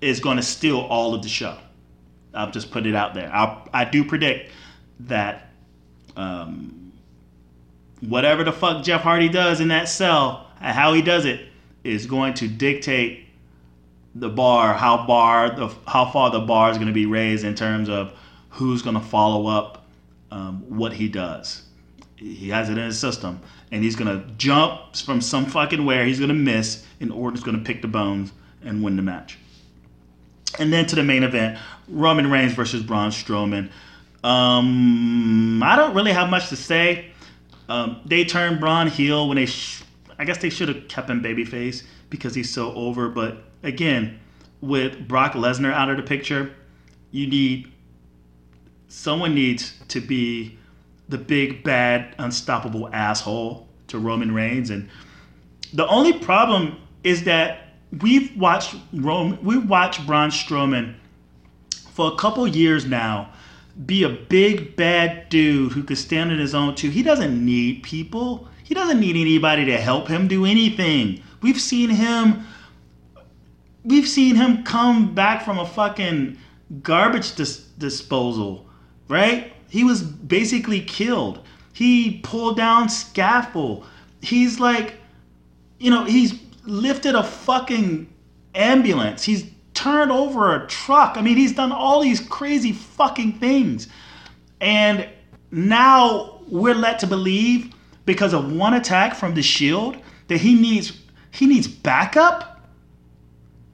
is going to steal all of the show. I'll just put it out there. i I do predict that um, whatever the fuck Jeff Hardy does in that cell how he does it is going to dictate the bar, how bar the how far the bar is going to be raised in terms of who's going to follow up um, what he does. He has it in his system, and he's going to jump from some fucking where he's going to miss, and Orton's going to pick the bones and win the match. And then to the main event, Roman Reigns versus Braun Strowman. Um, I don't really have much to say. Um, they turned Braun heel when they, sh- I guess they should have kept him babyface because he's so over. But again, with Brock Lesnar out of the picture, you need someone needs to be the big bad unstoppable asshole to Roman Reigns and the only problem is that we've watched Rome we've watched Braun Strowman for a couple years now be a big bad dude who could stand on his own too. He doesn't need people. He doesn't need anybody to help him do anything. We've seen him we've seen him come back from a fucking garbage dis- disposal right? He was basically killed. He pulled down scaffold. He's like, you know, he's lifted a fucking ambulance. He's turned over a truck. I mean, he's done all these crazy fucking things. And now we're led to believe because of one attack from the shield that he needs he needs backup?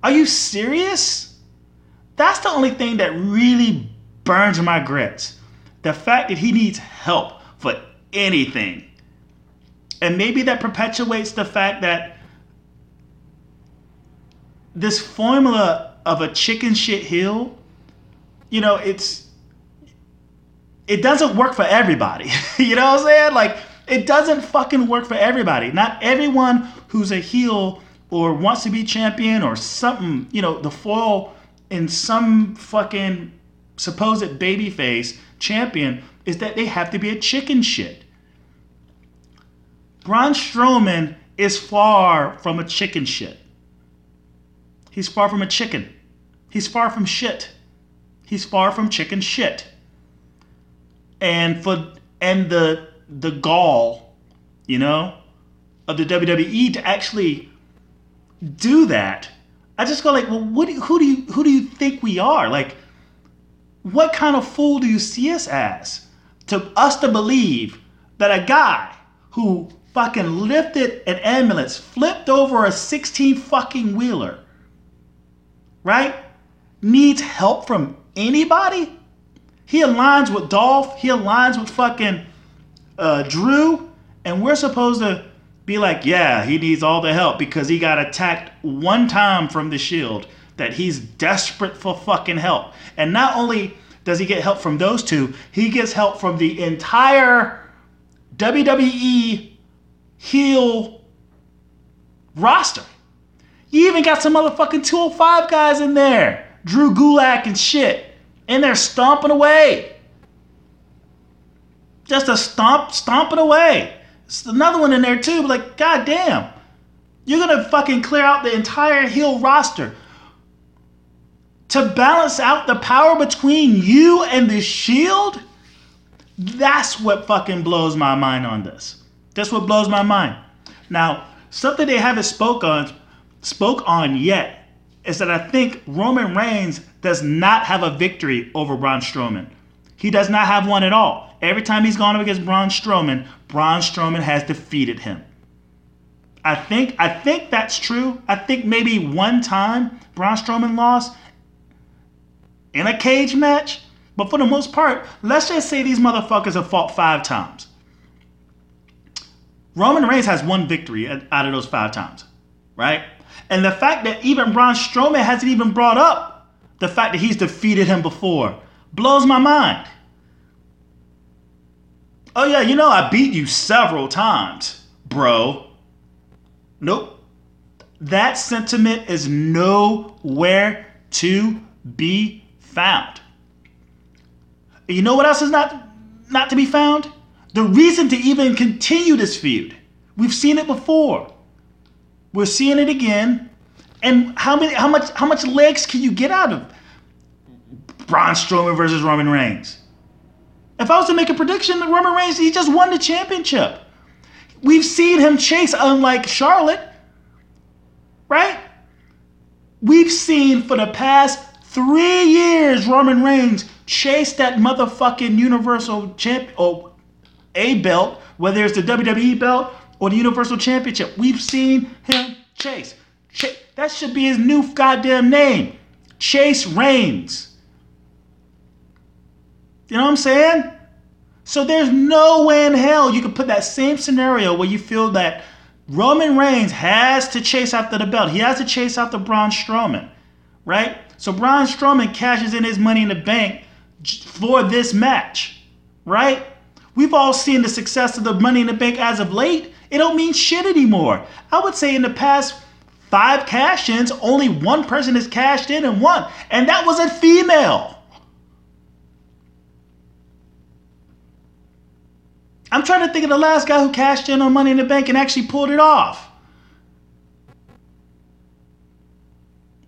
Are you serious? That's the only thing that really burns my grits. The fact that he needs help for anything. And maybe that perpetuates the fact that this formula of a chicken shit heel, you know, it's it doesn't work for everybody. you know what I'm saying? Like it doesn't fucking work for everybody. Not everyone who's a heel or wants to be champion or something, you know, the foil in some fucking supposed babyface champion is that they have to be a chicken shit. Braun Strowman is far from a chicken shit. He's far from a chicken. He's far from shit. He's far from chicken shit. And for and the the gall, you know, of the WWE to actually do that. I just go like, well, what? Who do you who do you think we are? Like, what kind of fool do you see us as? To us to believe that a guy who fucking lifted an ambulance, flipped over a 16 fucking wheeler, right? Needs help from anybody? He aligns with Dolph, he aligns with fucking uh, Drew, and we're supposed to be like, yeah, he needs all the help because he got attacked one time from the shield that he's desperate for fucking help. And not only does he get help from those two, he gets help from the entire WWE heel roster. You even got some motherfucking 205 guys in there. Drew Gulak and shit. And they're stomping away. Just a stomp, stomping away. It's another one in there too, but like, goddamn. You're gonna fucking clear out the entire heel roster to balance out the power between you and the Shield? That's what fucking blows my mind on this. That's what blows my mind. Now, something they haven't spoke on spoke on yet is that I think Roman Reigns does not have a victory over Braun Strowman. He does not have one at all. Every time he's gone up against Braun Strowman, Braun Strowman has defeated him. I think I think that's true. I think maybe one time Braun Strowman lost in a cage match, but for the most part, let's just say these motherfuckers have fought five times. Roman Reigns has one victory out of those five times, right? And the fact that even Braun Strowman hasn't even brought up the fact that he's defeated him before blows my mind. Oh, yeah, you know, I beat you several times, bro. Nope. That sentiment is nowhere to be found. You know what else is not not to be found? The reason to even continue this feud. We've seen it before. We're seeing it again. And how many how much how much legs can you get out of Braun Strowman versus Roman Reigns? If I was to make a prediction, Roman Reigns he just won the championship. We've seen him chase, unlike Charlotte, right? We've seen for the past three years Roman Reigns chase that motherfucking Universal Champ or a belt, whether it's the WWE belt or the Universal Championship. We've seen him chase. Ch- that should be his new goddamn name, Chase Reigns. You know what I'm saying? So there's no way in hell you can put that same scenario where you feel that Roman Reigns has to chase after the belt. He has to chase after Braun Strowman, right? So Braun Strowman cashes in his money in the bank for this match, right? We've all seen the success of the money in the bank as of late. It don't mean shit anymore. I would say in the past five cash-ins, only one person has cashed in and won, and that was a female. I'm trying to think of the last guy who cashed in on Money in the Bank and actually pulled it off.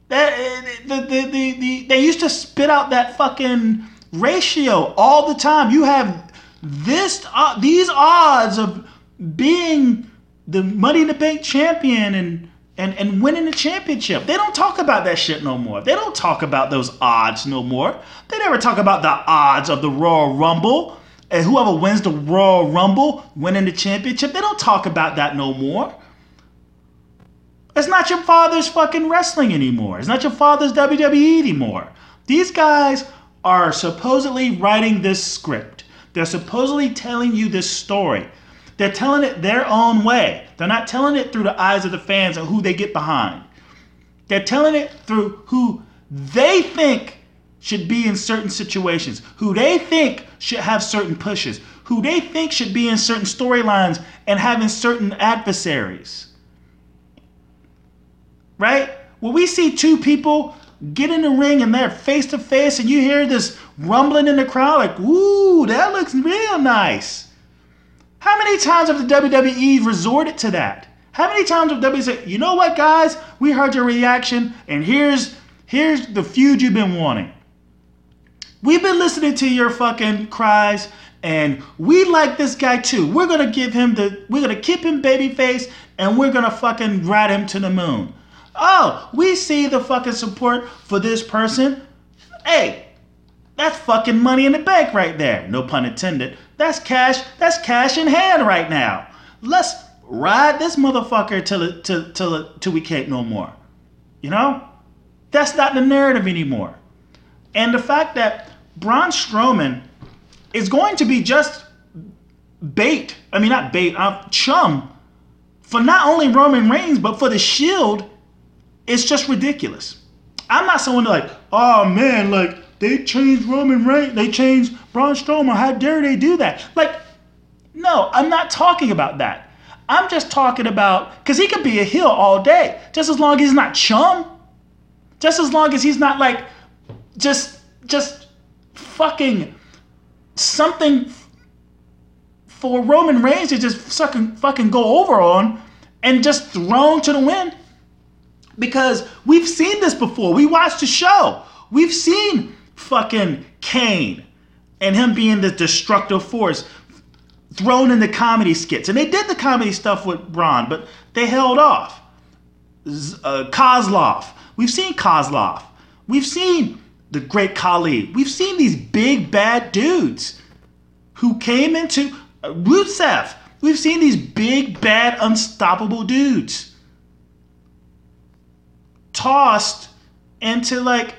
That, the, the, the, the, they used to spit out that fucking ratio all the time. You have this uh, these odds of being the Money in the Bank champion and and and winning the championship. They don't talk about that shit no more. They don't talk about those odds no more. They never talk about the odds of the Royal Rumble and whoever wins the Royal Rumble winning the championship. They don't talk about that no more. It's not your father's fucking wrestling anymore. It's not your father's WWE anymore. These guys are supposedly writing this script. They're supposedly telling you this story. They're telling it their own way. They're not telling it through the eyes of the fans and who they get behind. They're telling it through who they think should be in certain situations, who they think should have certain pushes, who they think should be in certain storylines and having certain adversaries. Right? When we see two people get in the ring and they're face to face and you hear this rumbling in the crowd like, "Ooh, that looks real nice." How many times have the WWE resorted to that? How many times have WWE said, "You know what, guys? We heard your reaction and here's here's the feud you've been wanting." We've been listening to your fucking cries and we like this guy too. We're gonna give him the we're gonna keep him babyface and we're gonna fucking ride him to the moon. Oh, we see the fucking support for this person. Hey, that's fucking money in the bank right there. No pun intended. That's cash. That's cash in hand right now. Let's ride this motherfucker till it till till till we can't no more. You know, that's not the narrative anymore. And the fact that Braun Strowman is going to be just bait. I mean, not bait, uh, chum for not only Roman Reigns, but for the Shield, it's just ridiculous. I'm not someone like, oh man, like they changed Roman Reigns, they changed Braun Strowman. How dare they do that? Like, no, I'm not talking about that. I'm just talking about because he could be a heel all day, just as long as he's not chum, just as long as he's not like just just fucking something for Roman Reigns to just fucking fucking go over on and just thrown to the wind. Because we've seen this before. We watched the show. We've seen fucking Kane and him being the destructive force thrown in the comedy skits. And they did the comedy stuff with Braun, but they held off. Uh, Kozlov. We've seen Kozlov. We've seen the great Khali. We've seen these big bad dudes who came into uh, Rusev. We've seen these big bad unstoppable dudes tossed into like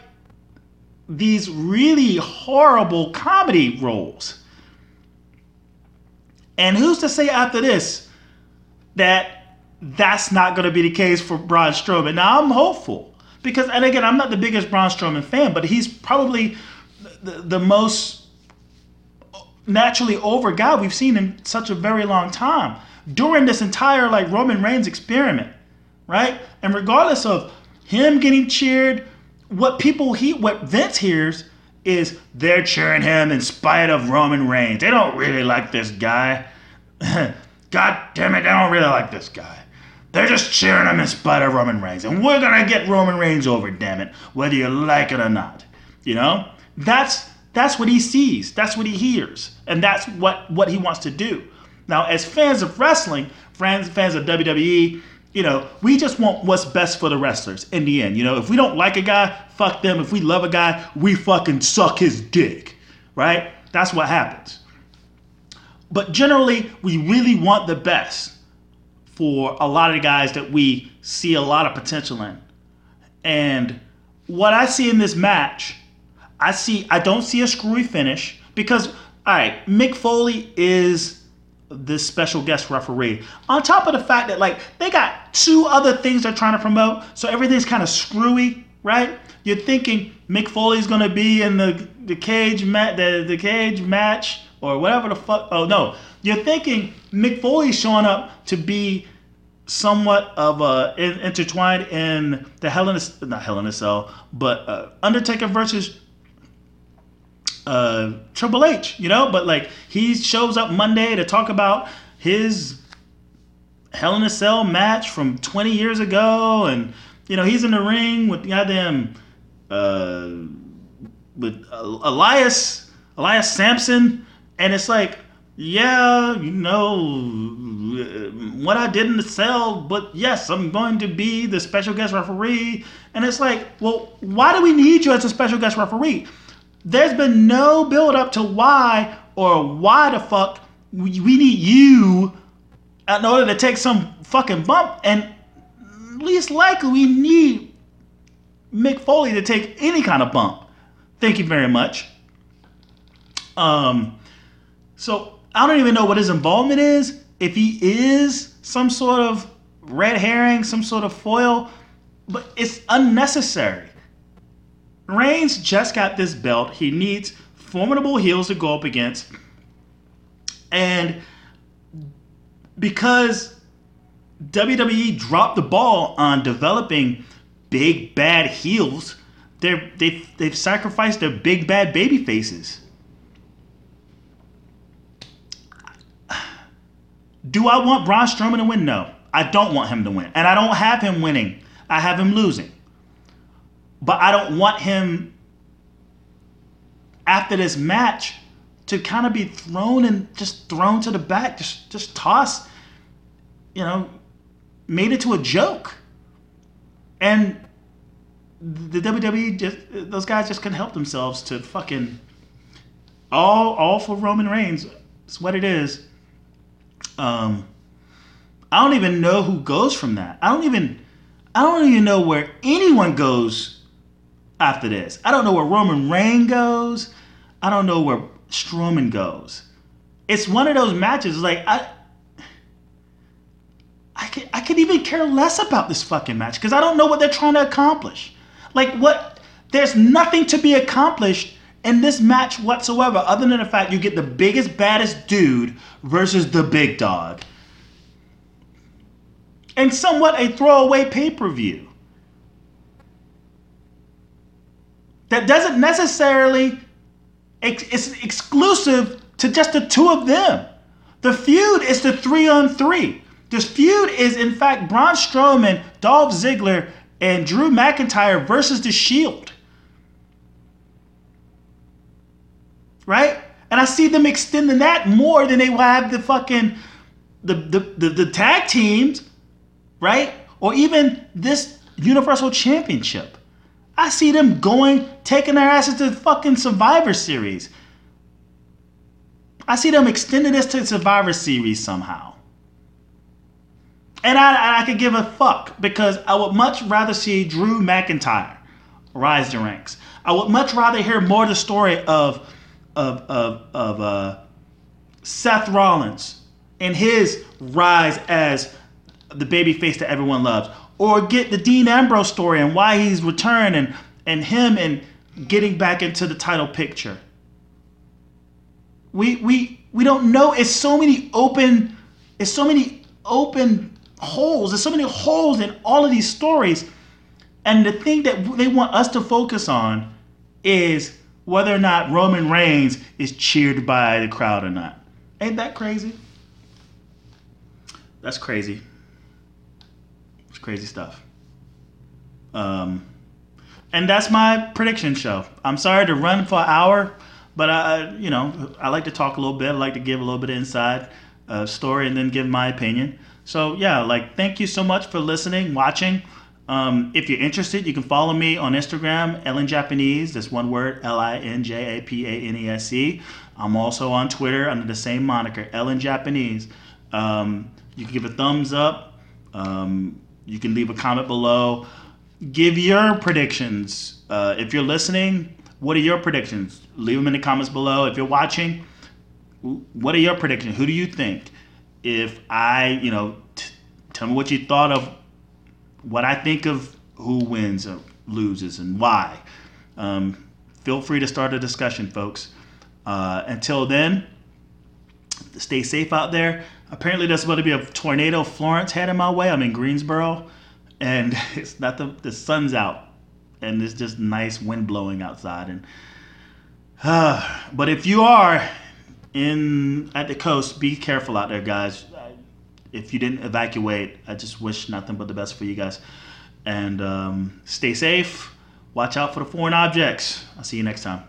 these really horrible comedy roles. And who's to say after this that that's not going to be the case for Braun Strowman? Now I'm hopeful because, and again, I'm not the biggest Braun Strowman fan, but he's probably the, the most naturally over guy we've seen in such a very long time during this entire like Roman Reigns experiment, right? And regardless of him getting cheered, what people he what Vince hears is they're cheering him in spite of Roman Reigns. They don't really like this guy. God damn it, they don't really like this guy. They're just cheering him in spite of Roman Reigns. And we're gonna get Roman Reigns over, damn it, whether you like it or not. You know? That's that's what he sees. That's what he hears. And that's what, what he wants to do. Now, as fans of wrestling, fans fans of WWE, you know, we just want what's best for the wrestlers in the end. You know, if we don't like a guy, fuck them. If we love a guy, we fucking suck his dick, right? That's what happens. But generally, we really want the best for a lot of the guys that we see a lot of potential in. And what I see in this match, I see I don't see a screwy finish because all right, Mick Foley is this special guest referee. On top of the fact that like they got two other things they're trying to promote, so everything's kind of screwy, right? You're thinking Mick Foley's gonna be in the the cage mat the, the cage match or whatever the fuck. Oh no, you're thinking Mick Foley's showing up to be somewhat of a in, intertwined in the Hell in a not Hell in a Cell, but uh, Undertaker versus uh, Triple H, you know, but like he shows up Monday to talk about his Hell in a Cell match from 20 years ago, and you know he's in the ring with goddamn uh, with Elias Elias Samson, and it's like, yeah, you know what I did in the cell, but yes, I'm going to be the special guest referee, and it's like, well, why do we need you as a special guest referee? There's been no build up to why or why the fuck we, need you in order to take some fucking bump. And least likely we need Mick Foley to take any kind of bump. Thank you very much. Um, so I don't even know what his involvement is. If he is some sort of red herring, some sort of foil, but it's unnecessary. Reigns just got this belt. He needs formidable heels to go up against. And because WWE dropped the ball on developing big bad heels, they're, they've, they've sacrificed their big bad baby faces. Do I want Braun Strowman to win? No. I don't want him to win. And I don't have him winning. I have him losing. But I don't want him after this match to kind of be thrown and just thrown to the back, just just tossed, you know, made it to a joke. And the WWE just those guys just couldn't help themselves to fucking all all for Roman Reigns. It's what it is. Um I don't even know who goes from that. I don't even I don't even know where anyone goes after this. I don't know where Roman Reigns goes. I don't know where Strowman goes. It's one of those matches like I I could I could even care less about this fucking match because I don't know what they're trying to accomplish. Like what there's nothing to be accomplished in this match whatsoever other than the fact you get the biggest baddest dude versus the big dog. and somewhat a throwaway pay per view. That doesn't necessarily it's exclusive to just the two of them. The feud is the three on three. This feud is, in fact, Braun Strowman, Dolph Ziggler, and Drew McIntyre versus The Shield. Right? And I see them extending that more than they will have the fucking the, the, the, the tag teams, right? Or even this Universal Championship. I see them going, taking their asses to the fucking Survivor Series. I see them extending this to Survivor Series somehow. And I, I could give a fuck because I would much rather see Drew McIntyre rise the ranks. I would much rather hear more of the story of of of of uh, Seth Rollins and his rise as the babyface that everyone loves, or get the Dean Ambrose story and why he's returned and and him and getting back into the title picture. We we we don't know. It's so many open. It's so many open holes. There's so many holes in all of these stories. And the thing that they want us to focus on is whether or not Roman Reigns is cheered by the crowd or not. Ain't that crazy? That's crazy. Crazy stuff. Um, and that's my prediction show. I'm sorry to run for an hour, but I, you know, I like to talk a little bit. I like to give a little bit of inside uh, story and then give my opinion. So yeah, like thank you so much for listening, watching. Um, if you're interested, you can follow me on Instagram, Ellen Japanese. That's one word, L I N J A P A N E S E. I'm also on Twitter under the same moniker, Ellen Japanese. Um, you can give a thumbs up. Um, you can leave a comment below. Give your predictions. Uh, if you're listening, what are your predictions? Leave them in the comments below. If you're watching, what are your predictions? Who do you think? if I, you know, t- tell me what you thought of what I think of who wins or loses and why. Um, feel free to start a discussion, folks. Uh, until then, stay safe out there. Apparently, there's about to be a tornado Florence heading my way. I'm in Greensboro, and it's not the the sun's out, and it's just nice wind blowing outside. And uh, but if you are in at the coast, be careful out there, guys. If you didn't evacuate, I just wish nothing but the best for you guys. And um, stay safe. Watch out for the foreign objects. I'll see you next time.